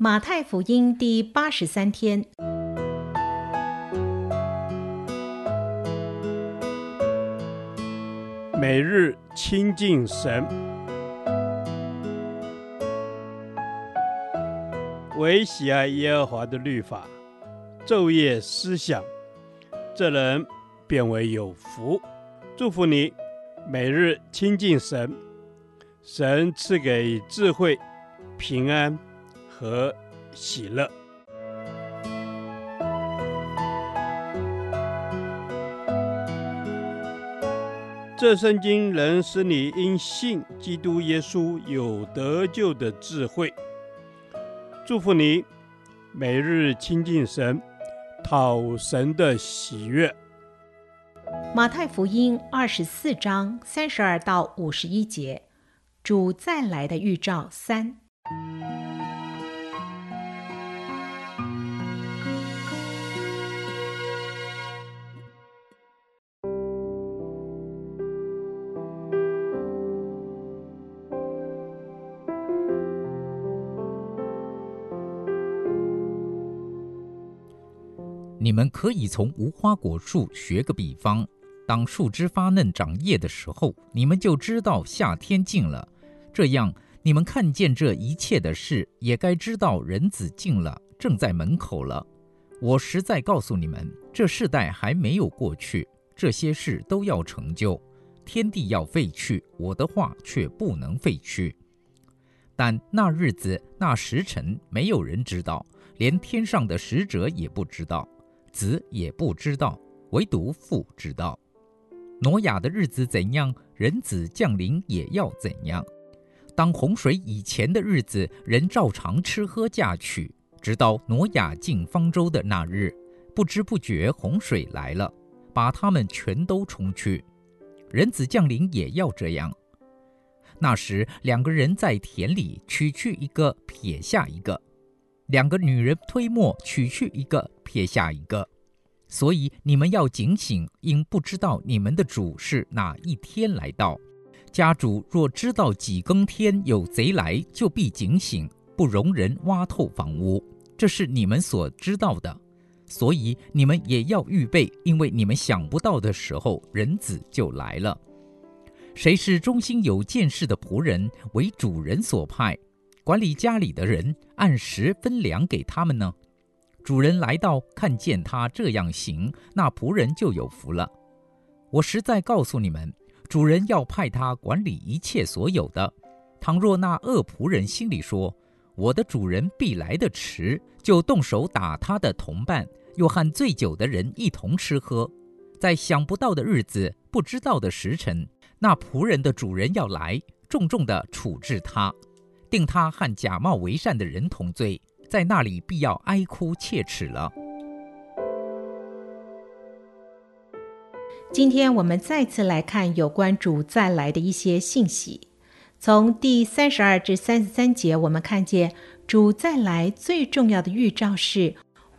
马太福音第八十三天，每日亲近神，惟喜爱耶和华的律法，昼夜思想，这人便为有福。祝福你，每日亲近神，神赐给智慧、平安。和喜乐。这圣经能使你因信基督耶稣有得救的智慧。祝福你，每日亲近神，讨神的喜悦。马太福音二十四章三十二到五十一节，主再来的预兆三。你们可以从无花果树学个比方：当树枝发嫩长叶的时候，你们就知道夏天近了。这样，你们看见这一切的事，也该知道人子近了，正在门口了。我实在告诉你们，这世代还没有过去，这些事都要成就。天地要废去，我的话却不能废去。但那日子、那时辰，没有人知道，连天上的使者也不知道。子也不知道，唯独父知道。挪亚的日子怎样，人子降临也要怎样。当洪水以前的日子，人照常吃喝嫁娶，直到挪亚进方舟的那日，不知不觉洪水来了，把他们全都冲去。人子降临也要这样。那时，两个人在田里，取去一个，撇下一个。两个女人推磨，取去一个，撇下一个，所以你们要警醒，因不知道你们的主是哪一天来到。家主若知道几更天有贼来，就必警醒，不容人挖透房屋。这是你们所知道的，所以你们也要预备，因为你们想不到的时候，人子就来了。谁是忠心有见识的仆人，为主人所派？管理家里的人按时分粮给他们呢。主人来到，看见他这样行，那仆人就有福了。我实在告诉你们，主人要派他管理一切所有的。倘若那恶仆人心里说：“我的主人必来得迟”，就动手打他的同伴，又和醉酒的人一同吃喝，在想不到的日子、不知道的时辰，那仆人的主人要来，重重地处置他。定他和假冒为善的人同罪，在那里必要哀哭切齿了。今天我们再次来看有关主再来的一些信息。从第三十二至三十三节，我们看见主再来最重要的预兆是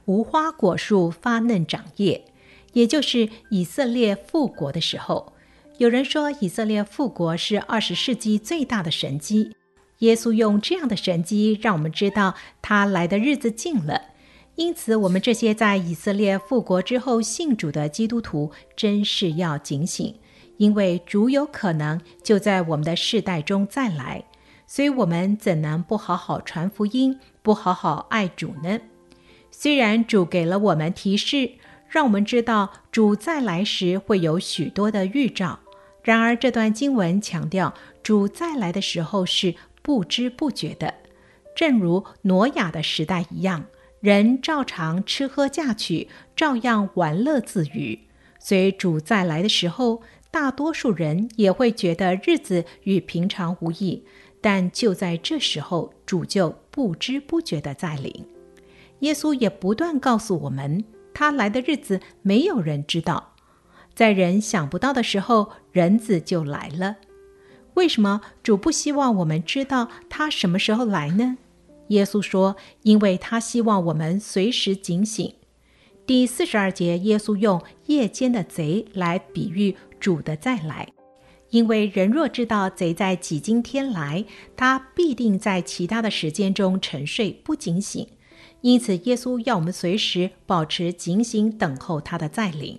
无花果树发嫩长叶，也就是以色列复国的时候。有人说，以色列复国是二十世纪最大的神迹。耶稣用这样的神迹，让我们知道他来的日子近了。因此，我们这些在以色列复国之后信主的基督徒，真是要警醒，因为主有可能就在我们的世代中再来。所以，我们怎能不好好传福音，不好好爱主呢？虽然主给了我们提示，让我们知道主再来时会有许多的预兆，然而这段经文强调主再来的时候是。不知不觉的，正如挪亚的时代一样，人照常吃喝嫁娶，照样玩乐自娱。所以主再来的时候，大多数人也会觉得日子与平常无异。但就在这时候，主就不知不觉地再临。耶稣也不断告诉我们，他来的日子没有人知道，在人想不到的时候，人子就来了。为什么主不希望我们知道他什么时候来呢？耶稣说：“因为他希望我们随时警醒。”第四十二节，耶稣用夜间的贼来比喻主的再来。因为人若知道贼在几经天来，他必定在其他的时间中沉睡不警醒。因此，耶稣要我们随时保持警醒，等候他的再临。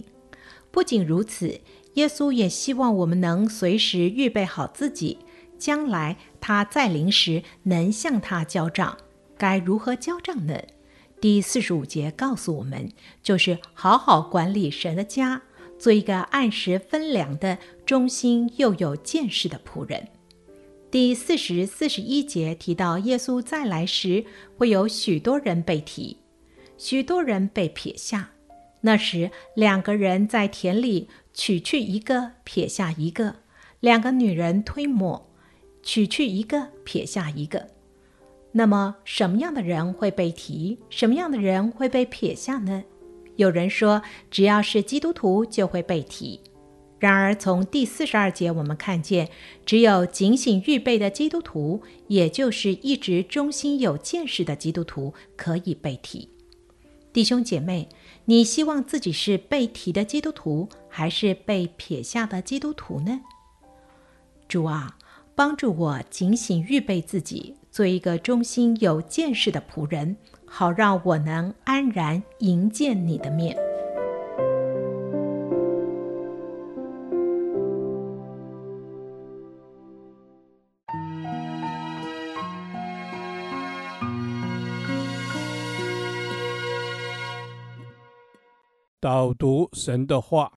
不仅如此，耶稣也希望我们能随时预备好自己，将来他再临时能向他交账。该如何交账呢？第四十五节告诉我们，就是好好管理神的家，做一个按时分粮的、忠心又有见识的仆人。第四十四十一节提到，耶稣再来时会有许多人被提，许多人被撇下。那时，两个人在田里取去一个，撇下一个；两个女人推磨，取去一个，撇下一个。那么，什么样的人会被提？什么样的人会被撇下呢？有人说，只要是基督徒就会被提。然而，从第四十二节我们看见，只有警醒预备的基督徒，也就是一直忠心有见识的基督徒，可以被提。弟兄姐妹，你希望自己是被提的基督徒，还是被撇下的基督徒呢？主啊，帮助我警醒预备自己。做一个忠心有见识的仆人，好让我能安然迎接你的面。导读神的话。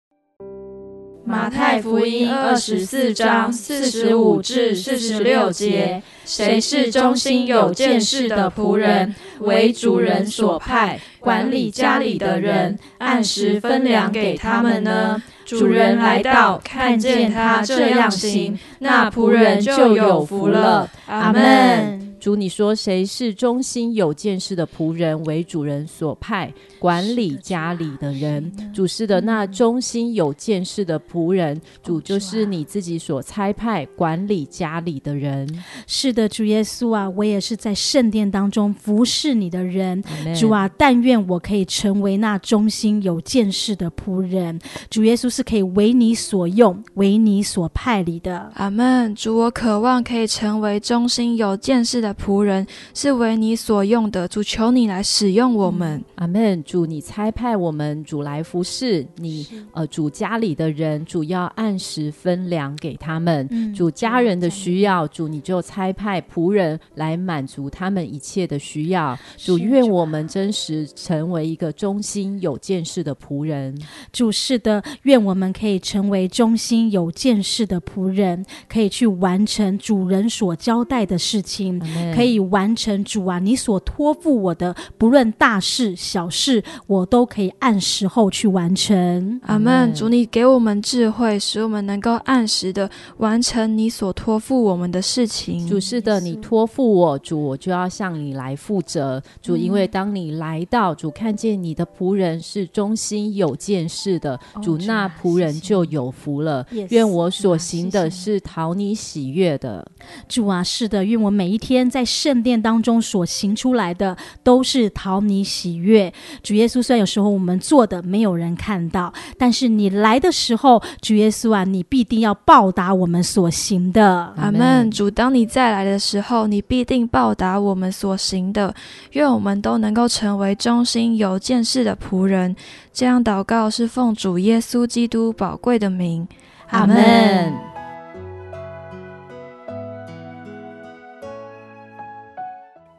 马太福音二十四章四十五至四十六节：谁是忠心有见识的仆人，为主人所派，管理家里的人，按时分粮给他们呢？主人来到，看见他这样行，那仆人就有福了。阿门。主，你说谁是忠心有见识的仆人，为主人所派，管理家里的人？主是的，那忠心有见识的仆人，主就是你自己所差派管理家里的人。是的，主耶稣啊，我也是在圣殿当中服侍你的人。主啊，但愿我可以成为那忠心有见识的仆人。主耶稣是可以为你所用，为你所派里的。阿门。主，我渴望可以成为忠心有见识的。仆人是为你所用的，主求你来使用我们，嗯、阿门。主你差派我们，主来服侍你，呃，主家里的人，主要按时分粮给他们，嗯、主家人的需要，主你就差派仆人来满足他们一切的需要。主愿我们真实成为一个忠心有见识的仆人。主是的，愿我们可以成为忠心有见识的仆人，可以去完成主人所交代的事情。可以完成主啊，你所托付我的，不论大事小事，我都可以按时候去完成。阿门。主，你给我们智慧，使我们能够按时的完成你所托付我们的事情。主是的，你托付我，主，我就要向你来负责。主，因为当你来到，主看见你的仆人是忠心有见识的，主那仆人就有福了。愿我所行的是讨你喜悦的。主啊，是的，愿我每一天。在圣殿当中所行出来的都是讨你喜悦，主耶稣。虽然有时候我们做的没有人看到，但是你来的时候，主耶稣啊，你必定要报答我们所行的。阿门。主，当你再来的时候，你必定报答我们所行的。愿我们都能够成为忠心有见识的仆人。这样祷告是奉主耶稣基督宝贵的名。阿门。